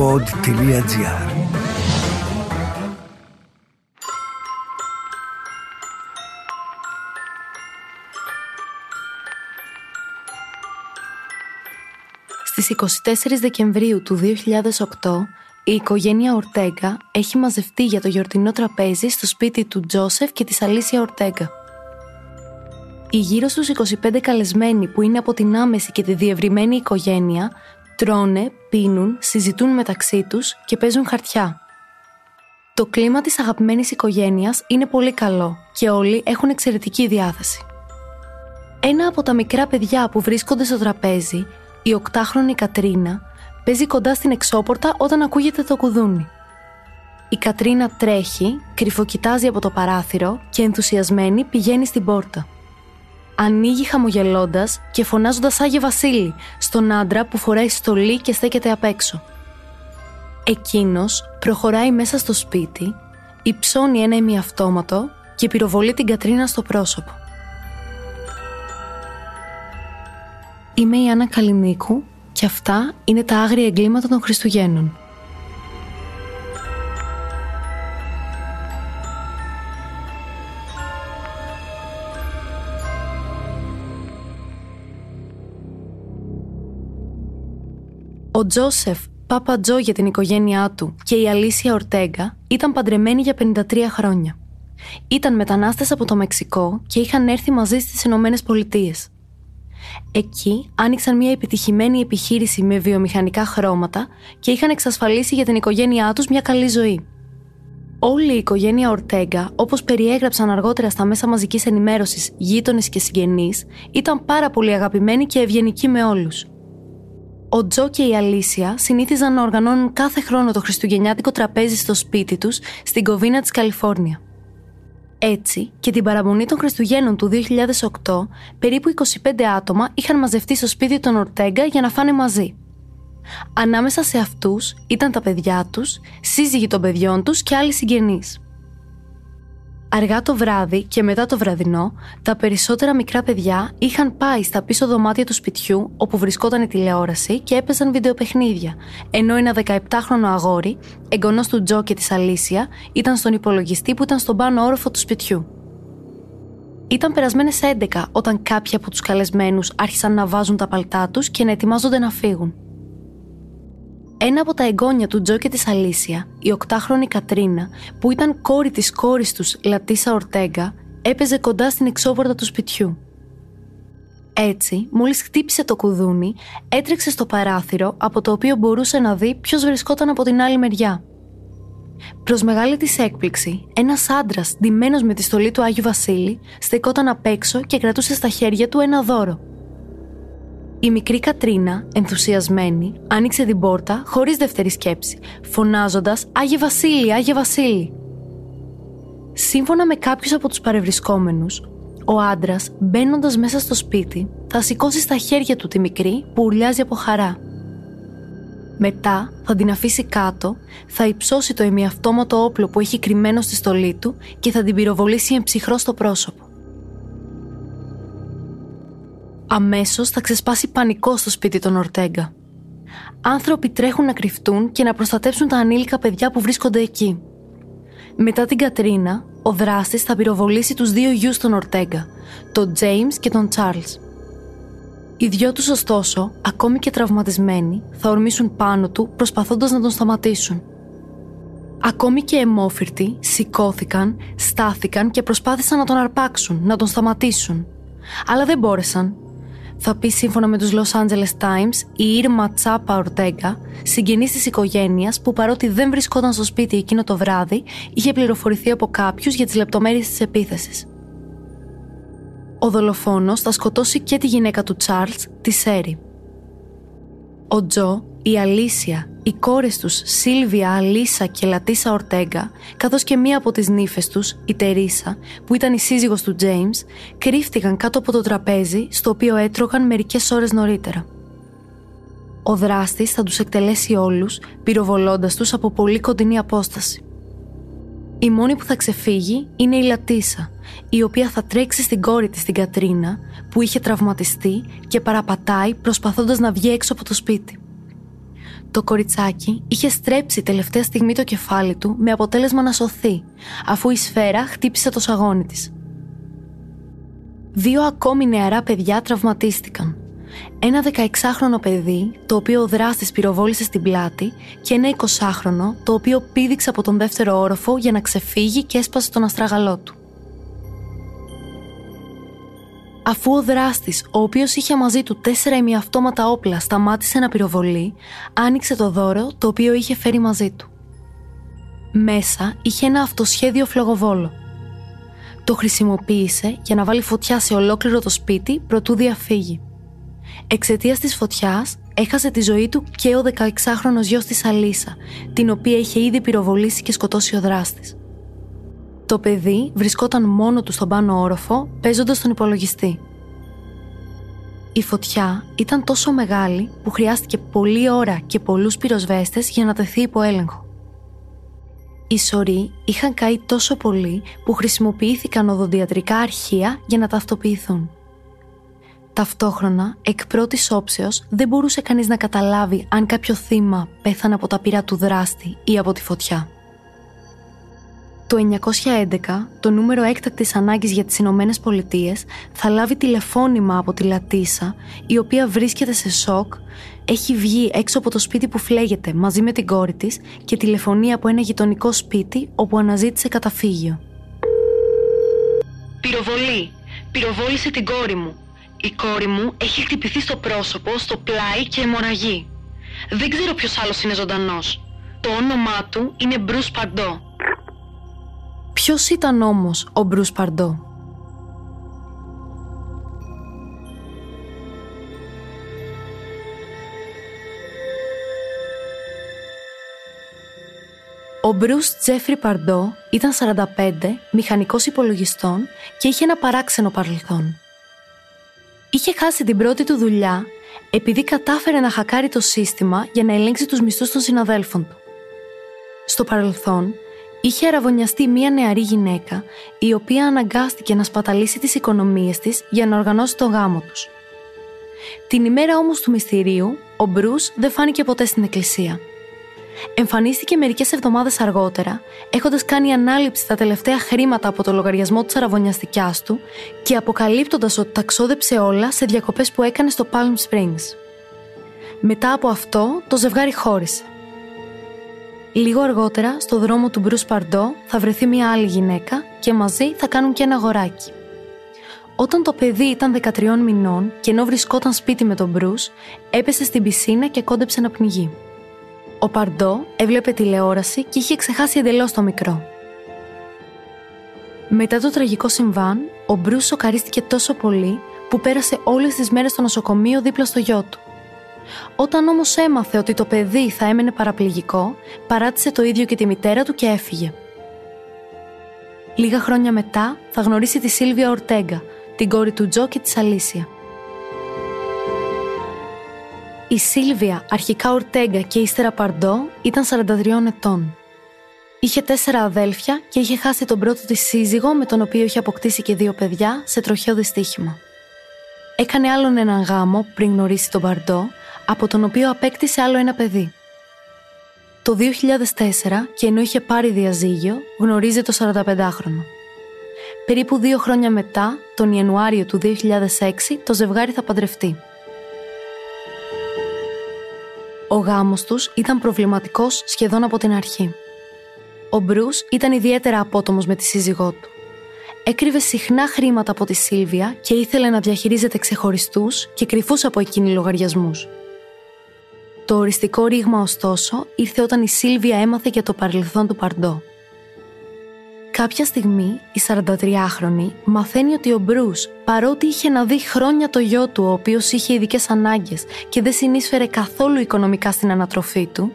pod.gr Στις 24 Δεκεμβρίου του 2008, η οικογένεια Ορτέγκα έχει μαζευτεί για το γιορτινό τραπέζι στο σπίτι του Τζόσεφ και της Αλήσια Ορτέγκα. Οι γύρω στους 25 καλεσμένοι που είναι από την άμεση και τη διευρυμένη οικογένεια τρώνε, πίνουν, συζητούν μεταξύ τους και παίζουν χαρτιά. Το κλίμα της αγαπημένης οικογένειας είναι πολύ καλό και όλοι έχουν εξαιρετική διάθεση. Ένα από τα μικρά παιδιά που βρίσκονται στο τραπέζι, η οκτάχρονη Κατρίνα, παίζει κοντά στην εξώπορτα όταν ακούγεται το κουδούνι. Η Κατρίνα τρέχει, κρυφοκοιτάζει από το παράθυρο και ενθουσιασμένη πηγαίνει στην πόρτα ανοίγει χαμογελώντας και φωνάζοντας Άγιε Βασίλη στον άντρα που φοράει στολή και στέκεται απ' έξω. Εκείνος προχωράει μέσα στο σπίτι, υψώνει ένα ημιαυτόματο και πυροβολεί την Κατρίνα στο πρόσωπο. Είμαι η Άννα Καλινίκου και αυτά είναι τα άγρια εγκλήματα των Χριστουγέννων. Ο Τζόσεφ Πάπα Τζο για την οικογένειά του και η Αλήσια Ορτέγκα ήταν παντρεμένοι για 53 χρόνια. Ήταν μετανάστες από το Μεξικό και είχαν έρθει μαζί στις Ηνωμένες Πολιτείες. Εκεί άνοιξαν μια επιτυχημένη επιχείρηση με βιομηχανικά χρώματα και είχαν εξασφαλίσει για την οικογένειά τους μια καλή ζωή. Όλη η οικογένεια Ορτέγκα, όπως περιέγραψαν αργότερα στα μέσα μαζικής ενημέρωσης γείτονες και συγγενείς, ήταν πάρα πολύ αγαπημένοι και ευγενικοί με όλους. Ο Τζο και η Αλήσια συνήθιζαν να οργανώνουν κάθε χρόνο το χριστουγεννιάτικο τραπέζι στο σπίτι τους στην κοβίνα της Καλιφόρνια. Έτσι, και την παραμονή των Χριστουγέννων του 2008, περίπου 25 άτομα είχαν μαζευτεί στο σπίτι των Ορτέγκα για να φάνε μαζί. Ανάμεσα σε αυτούς ήταν τα παιδιά τους, σύζυγοι των παιδιών τους και άλλοι συγγενείς. Αργά το βράδυ και μετά το βραδινό, τα περισσότερα μικρά παιδιά είχαν πάει στα πίσω δωμάτια του σπιτιού όπου βρισκόταν η τηλεόραση και έπαιζαν βιντεοπαιχνίδια, ενώ ένα 17χρονο αγόρι, εγγονός του Τζο και της Αλήσια, ήταν στον υπολογιστή που ήταν στον πάνω όροφο του σπιτιού. Ήταν περασμένες 11 όταν κάποιοι από τους καλεσμένους άρχισαν να βάζουν τα παλτά τους και να ετοιμάζονται να φύγουν. Ένα από τα εγγόνια του Τζο και της Αλήσια, η οκτάχρονη Κατρίνα, που ήταν κόρη της κόρης τους Λατίσα Ορτέγκα, έπαιζε κοντά στην εξώπορτα του σπιτιού. Έτσι, μόλις χτύπησε το κουδούνι, έτρεξε στο παράθυρο από το οποίο μπορούσε να δει ποιος βρισκόταν από την άλλη μεριά. Προς μεγάλη της έκπληξη, ένας άντρας, ντυμένος με τη στολή του Άγιου Βασίλη, στεκόταν απ' έξω και κρατούσε στα χέρια του ένα δώρο. Η μικρή Κατρίνα, ενθουσιασμένη, άνοιξε την πόρτα χωρίς δεύτερη σκέψη, φωνάζοντας «Άγιε Βασίλη, Άγιε Βασίλη». Σύμφωνα με κάποιους από τους παρευρισκόμενους, ο άντρας, μπαίνοντας μέσα στο σπίτι, θα σηκώσει στα χέρια του τη μικρή που ουρλιάζει από χαρά. Μετά θα την αφήσει κάτω, θα υψώσει το ημιαυτόματο όπλο που έχει κρυμμένο στη στολή του και θα την πυροβολήσει εμψυχρό στο πρόσωπο. Αμέσως θα ξεσπάσει πανικό στο σπίτι των Ορτέγκα. Άνθρωποι τρέχουν να κρυφτούν και να προστατέψουν τα ανήλικα παιδιά που βρίσκονται εκεί. Μετά την Κατρίνα, ο δράστης θα πυροβολήσει τους δύο γιους των Ορτέγκα, τον James και τον Charles. Οι δυο τους ωστόσο, ακόμη και τραυματισμένοι, θα ορμήσουν πάνω του προσπαθώντας να τον σταματήσουν. Ακόμη και αιμόφυρτοι σηκώθηκαν, στάθηκαν και προσπάθησαν να τον αρπάξουν, να τον σταματήσουν. Αλλά δεν μπόρεσαν θα πει σύμφωνα με τους Los Angeles Times η Ήρμα Τσάπα Ορτέγκα, συγγενής της οικογένειας που παρότι δεν βρισκόταν στο σπίτι εκείνο το βράδυ, είχε πληροφορηθεί από κάποιους για τις λεπτομέρειες της επίθεσης. Ο δολοφόνος θα σκοτώσει και τη γυναίκα του Τσάρλς, τη Σέρι. Ο Τζο, η Αλήσια οι κόρες τους Σίλβια, Αλίσα και Λατίσα Ορτέγκα, καθώς και μία από τις νύφες τους, η Τερίσα, που ήταν η σύζυγος του Τζέιμς, κρύφτηκαν κάτω από το τραπέζι στο οποίο έτρωγαν μερικές ώρες νωρίτερα. Ο δράστης θα τους εκτελέσει όλους, πυροβολώντας τους από πολύ κοντινή απόσταση. Η μόνη που θα ξεφύγει είναι η Λατίσα, η οποία θα τρέξει στην κόρη της την Κατρίνα, που είχε τραυματιστεί και παραπατάει προσπαθώντας να βγει έξω από το σπίτι. Το κοριτσάκι είχε στρέψει τελευταία στιγμή το κεφάλι του με αποτέλεσμα να σωθεί, αφού η σφαίρα χτύπησε το σαγόνι της. Δύο ακόμη νεαρά παιδιά τραυματίστηκαν. Ένα 16χρονο παιδί, το οποίο ο δράστης πυροβόλησε στην πλάτη, και ένα 20χρονο, το οποίο πήδηξε από τον δεύτερο όροφο για να ξεφύγει και έσπασε τον αστράγαλό του. Αφού ο δράστης, ο οποίος είχε μαζί του τέσσερα ημιαυτόματα όπλα, σταμάτησε να πυροβολεί, άνοιξε το δώρο το οποίο είχε φέρει μαζί του. Μέσα είχε ένα αυτοσχέδιο φλογοβόλο. Το χρησιμοποίησε για να βάλει φωτιά σε ολόκληρο το σπίτι προτού διαφύγει. Εξαιτίας της φωτιάς, έχασε τη ζωή του και ο 16χρονο γιος της Αλίσα, την οποία είχε ήδη πυροβολήσει και σκοτώσει ο δράστης. Το παιδί βρισκόταν μόνο του στον πάνω όροφο, παίζοντας τον υπολογιστή. Η φωτιά ήταν τόσο μεγάλη που χρειάστηκε πολλή ώρα και πολλούς πυροσβέστες για να τεθεί υπό έλεγχο. Οι σωροί είχαν καεί τόσο πολύ που χρησιμοποιήθηκαν οδοντιατρικά αρχεία για να ταυτοποιηθούν. Ταυτόχρονα, εκ πρώτης όψεως, δεν μπορούσε κανείς να καταλάβει αν κάποιο θύμα πέθανε από τα πύρα του δράστη ή από τη φωτιά. Το 911, το νούμερο έκτακτης ανάγκης για τις Ηνωμένες Πολιτείες, θα λάβει τηλεφώνημα από τη Λατίσα, η οποία βρίσκεται σε σοκ, έχει βγει έξω από το σπίτι που φλέγεται μαζί με την κόρη της και τηλεφωνεί από ένα γειτονικό σπίτι όπου αναζήτησε καταφύγιο. Πυροβολή. Πυροβόλησε την κόρη μου. Η κόρη μου έχει χτυπηθεί στο πρόσωπο, στο πλάι και αιμορραγεί. Δεν ξέρω ποιος άλλος είναι ζωντανός. Το όνομά του είναι Μπρούς Παντό. Ποιος ήταν όμως ο Μπρούς Παρντό; Ο Μπρούς Τζέφρι Παρντό ήταν 45, μηχανικός υπολογιστών και είχε ένα παράξενο παρελθόν. Είχε χάσει την πρώτη του δουλειά επειδή κατάφερε να χακάρει το σύστημα για να ελέγξει τους μισθούς των συναδέλφων του. Στο παρελθόν, είχε αραβωνιαστεί μία νεαρή γυναίκα, η οποία αναγκάστηκε να σπαταλήσει τις οικονομίες της για να οργανώσει το γάμο τους. Την ημέρα όμως του μυστηρίου, ο Μπρούς δεν φάνηκε ποτέ στην εκκλησία. Εμφανίστηκε μερικές εβδομάδες αργότερα, έχοντας κάνει ανάληψη τα τελευταία χρήματα από το λογαριασμό της αραβωνιαστικιάς του και αποκαλύπτοντας ότι τα ξόδεψε όλα σε διακοπές που έκανε στο Palm Springs. Μετά από αυτό, το ζευγάρι χώρισε. Λίγο αργότερα, στο δρόμο του Μπρούς Παρντό, θα βρεθεί μια άλλη γυναίκα και μαζί θα κάνουν και ένα αγοράκι. Όταν το παιδί ήταν 13 μηνών και ενώ βρισκόταν σπίτι με τον Μπρούς, έπεσε στην πισίνα και κόντεψε να πνιγεί. Ο Παρντό έβλεπε τηλεόραση και είχε ξεχάσει εντελώς το μικρό. Μετά το τραγικό συμβάν, ο Μπρούς σοκαρίστηκε τόσο πολύ που πέρασε όλες τις μέρες στο νοσοκομείο δίπλα στο γιο του. Όταν όμως έμαθε ότι το παιδί θα έμενε παραπληγικό, παράτησε το ίδιο και τη μητέρα του και έφυγε. Λίγα χρόνια μετά θα γνωρίσει τη Σίλβια Ορτέγκα, την κόρη του Τζο και της Αλήσια. Η Σίλβια, αρχικά Ορτέγκα και ύστερα Παρντό, ήταν 43 ετών. Είχε τέσσερα αδέλφια και είχε χάσει τον πρώτο της σύζυγο με τον οποίο είχε αποκτήσει και δύο παιδιά σε τροχαίο δυστύχημα. Έκανε άλλον έναν γάμο πριν γνωρίσει τον Παρντό από τον οποίο απέκτησε άλλο ένα παιδί. Το 2004 και ενώ είχε πάρει διαζύγιο, γνωρίζει το 45χρονο. Περίπου δύο χρόνια μετά, τον Ιανουάριο του 2006, το ζευγάρι θα παντρευτεί. Ο γάμος τους ήταν προβληματικός σχεδόν από την αρχή. Ο Μπρούς ήταν ιδιαίτερα απότομος με τη σύζυγό του. Έκρυβε συχνά χρήματα από τη Σίλβια και ήθελε να διαχειρίζεται ξεχωριστούς και κρυφούς από εκείνη λογαριασμούς. Το οριστικό ρήγμα, ωστόσο, ήρθε όταν η Σίλβια έμαθε για το παρελθόν του Παρντό. Κάποια στιγμή, η 43χρονη μαθαίνει ότι ο Μπρούς, παρότι είχε να δει χρόνια το γιο του, ο οποίος είχε ειδικές ανάγκες και δεν συνείσφερε καθόλου οικονομικά στην ανατροφή του,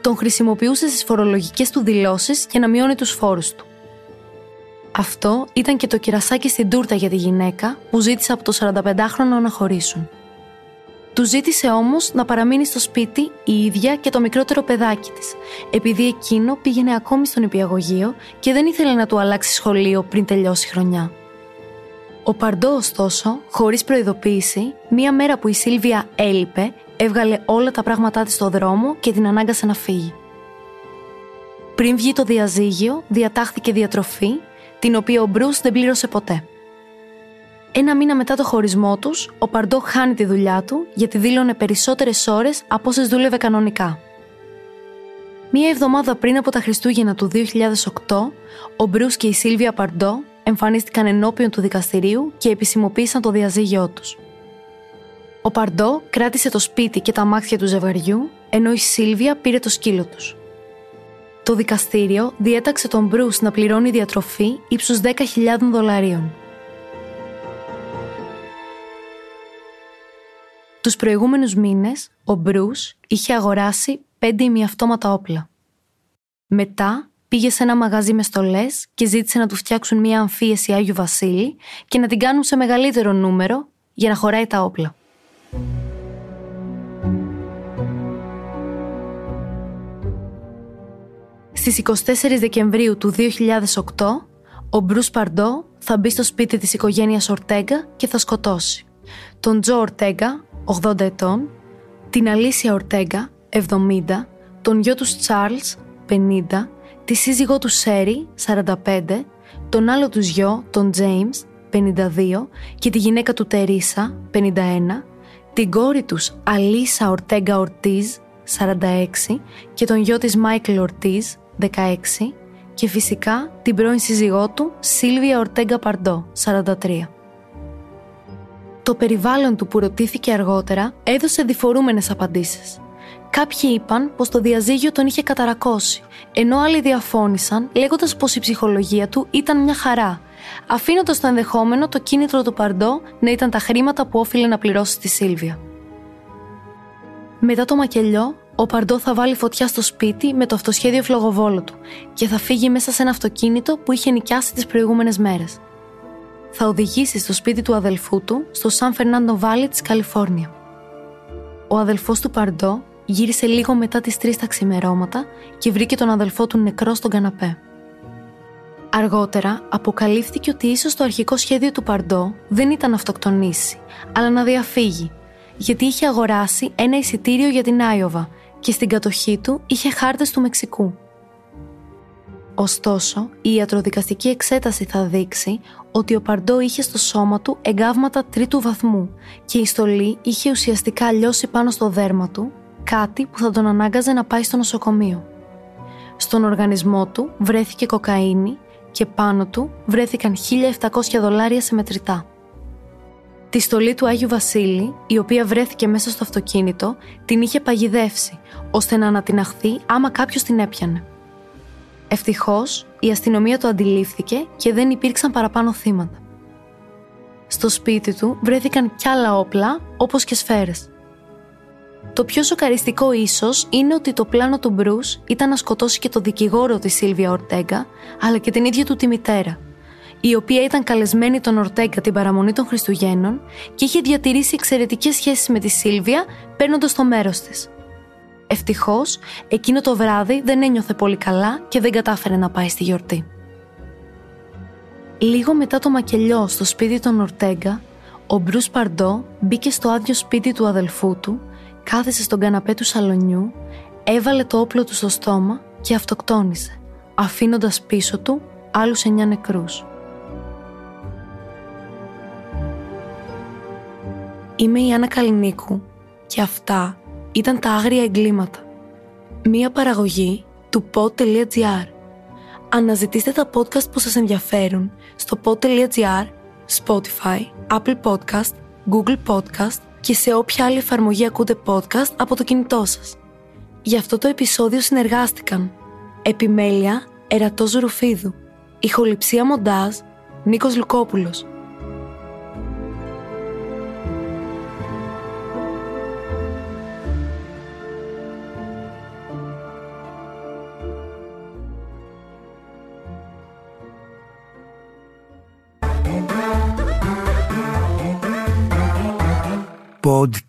τον χρησιμοποιούσε στις φορολογικές του δηλώσεις για να μειώνει τους φόρους του. Αυτό ήταν και το κυρασάκι στην τούρτα για τη γυναίκα που ζήτησε από το 45χρονο να χωρίσουν. Του ζήτησε όμως να παραμείνει στο σπίτι η ίδια και το μικρότερο παιδάκι της, επειδή εκείνο πήγαινε ακόμη στον υπηαγωγείο και δεν ήθελε να του αλλάξει σχολείο πριν τελειώσει η χρονιά. Ο Παρντό, ωστόσο, χωρίς προειδοποίηση, μία μέρα που η Σίλβια έλειπε, έβγαλε όλα τα πράγματά της στο δρόμο και την ανάγκασε να φύγει. Πριν βγει το διαζύγιο, διατάχθηκε διατροφή, την οποία ο Μπρούς δεν πλήρωσε ποτέ. Ένα μήνα μετά το χωρισμό τους, ο Παρντό χάνει τη δουλειά του γιατί δήλωνε περισσότερες ώρες από όσες δούλευε κανονικά. Μία εβδομάδα πριν από τα Χριστούγεννα του 2008, ο Μπρούς και η Σίλβια Παρντό εμφανίστηκαν ενώπιον του δικαστηρίου και επισημοποίησαν το διαζύγιό τους. Ο Παρντό κράτησε το σπίτι και τα μάτια του ζευγαριού, ενώ η Σίλβια πήρε το σκύλο τους. Το δικαστήριο διέταξε τον Μπρούς να πληρώνει διατροφή ύψους 10.000 δολαρίων. Τους προηγούμενους μήνες, ο Μπρούς είχε αγοράσει πέντε ημιαυτόματα όπλα. Μετά πήγε σε ένα μαγαζί μες στολές και ζήτησε να του φτιάξουν μια αμφίεση Άγιου Βασίλη και να την κάνουν σε μεγαλύτερο νούμερο για να χωράει τα όπλα. Στις 24 Δεκεμβρίου του 2008, ο Μπρούς Παρντό θα μπει στο σπίτι της οικογένειας Ορτέγκα και θα σκοτώσει τον Τζο Ορτέγκα, 80 ετών, την Αλίσια Ορτέγκα, 70, τον γιο τους Τσάρλς, 50, τη σύζυγό τους Σέρι, 45, τον άλλο τους γιο, τον Τζέιμς, 52 και τη γυναίκα του Τερίσα, 51, την κόρη τους Αλίσα Ορτέγκα Ορτίζ, 46 και τον γιο της Μάικλ Ορτίζ, 16 και φυσικά την πρώην σύζυγό του Σίλβια Ορτέγκα Παρντό, 43. Το περιβάλλον του που ρωτήθηκε αργότερα έδωσε διφορούμενες απαντήσεις. Κάποιοι είπαν πως το διαζύγιο τον είχε καταρακώσει, ενώ άλλοι διαφώνησαν λέγοντας πως η ψυχολογία του ήταν μια χαρά, αφήνοντας το ενδεχόμενο το κίνητρο του Παρντό να ήταν τα χρήματα που όφιλε να πληρώσει στη Σίλβια. Μετά το μακελιό, ο Παρντό θα βάλει φωτιά στο σπίτι με το αυτοσχέδιο φλογοβόλο του και θα φύγει μέσα σε ένα αυτοκίνητο που είχε νοικιάσει τις προηγούμενες μέρες. Θα οδηγήσει στο σπίτι του αδελφού του στο Σαν Φερνάντο Βάλι της Καλιφόρνια. Ο αδελφός του Παρντό γύρισε λίγο μετά τις 3 τα ξημερώματα και βρήκε τον αδελφό του νεκρό στον καναπέ. Αργότερα αποκαλύφθηκε ότι ίσως το αρχικό σχέδιο του Παρντό δεν ήταν να αυτοκτονήσει, αλλά να διαφύγει, γιατί είχε αγοράσει ένα εισιτήριο για την Άιωβα και στην κατοχή του είχε χάρτες του Μεξικού. Ωστόσο, η ιατροδικαστική εξέταση θα δείξει ότι ο Παρντό είχε στο σώμα του εγκάβματα τρίτου βαθμού και η στολή είχε ουσιαστικά λιώσει πάνω στο δέρμα του, κάτι που θα τον ανάγκαζε να πάει στο νοσοκομείο. Στον οργανισμό του βρέθηκε κοκαίνη και πάνω του βρέθηκαν 1.700 δολάρια σε μετρητά. Τη στολή του Άγιου Βασίλη, η οποία βρέθηκε μέσα στο αυτοκίνητο, την είχε παγιδεύσει, ώστε να ανατιναχθεί άμα κάποιος την έπιανε. Ευτυχώς, η αστυνομία το αντιλήφθηκε και δεν υπήρξαν παραπάνω θύματα. Στο σπίτι του βρέθηκαν κι άλλα όπλα, όπως και σφαίρες. Το πιο σοκαριστικό ίσως είναι ότι το πλάνο του Μπρου ήταν να σκοτώσει και το δικηγόρο της Σίλβια Ορτέγκα, αλλά και την ίδια του τη μητέρα, η οποία ήταν καλεσμένη τον Ορτέγκα την παραμονή των Χριστουγέννων και είχε διατηρήσει εξαιρετικές σχέσεις με τη Σίλβια, παίρνοντας το μέρος της. Ευτυχώς, εκείνο το βράδυ δεν ένιωθε πολύ καλά και δεν κατάφερε να πάει στη γιορτή. Λίγο μετά το μακελιό στο σπίτι των Ορτέγκα, ο Μπρούς Παρντό μπήκε στο άδειο σπίτι του αδελφού του, κάθεσε στον καναπέ του σαλονιού, έβαλε το όπλο του στο στόμα και αυτοκτόνησε, αφήνοντας πίσω του άλλους εννιά νεκρούς. Είμαι η Άννα Καλινίκου και αυτά ήταν τα άγρια εγκλήματα. Μία παραγωγή του pod.gr. Αναζητήστε τα podcast που σας ενδιαφέρουν στο pod.gr, Spotify, Apple Podcast, Google Podcast και σε όποια άλλη εφαρμογή ακούτε podcast από το κινητό σας. Για αυτό το επεισόδιο συνεργάστηκαν Επιμέλεια Ερατός Ρουφίδου Ηχοληψία Μοντάζ Νίκος Λουκόπουλος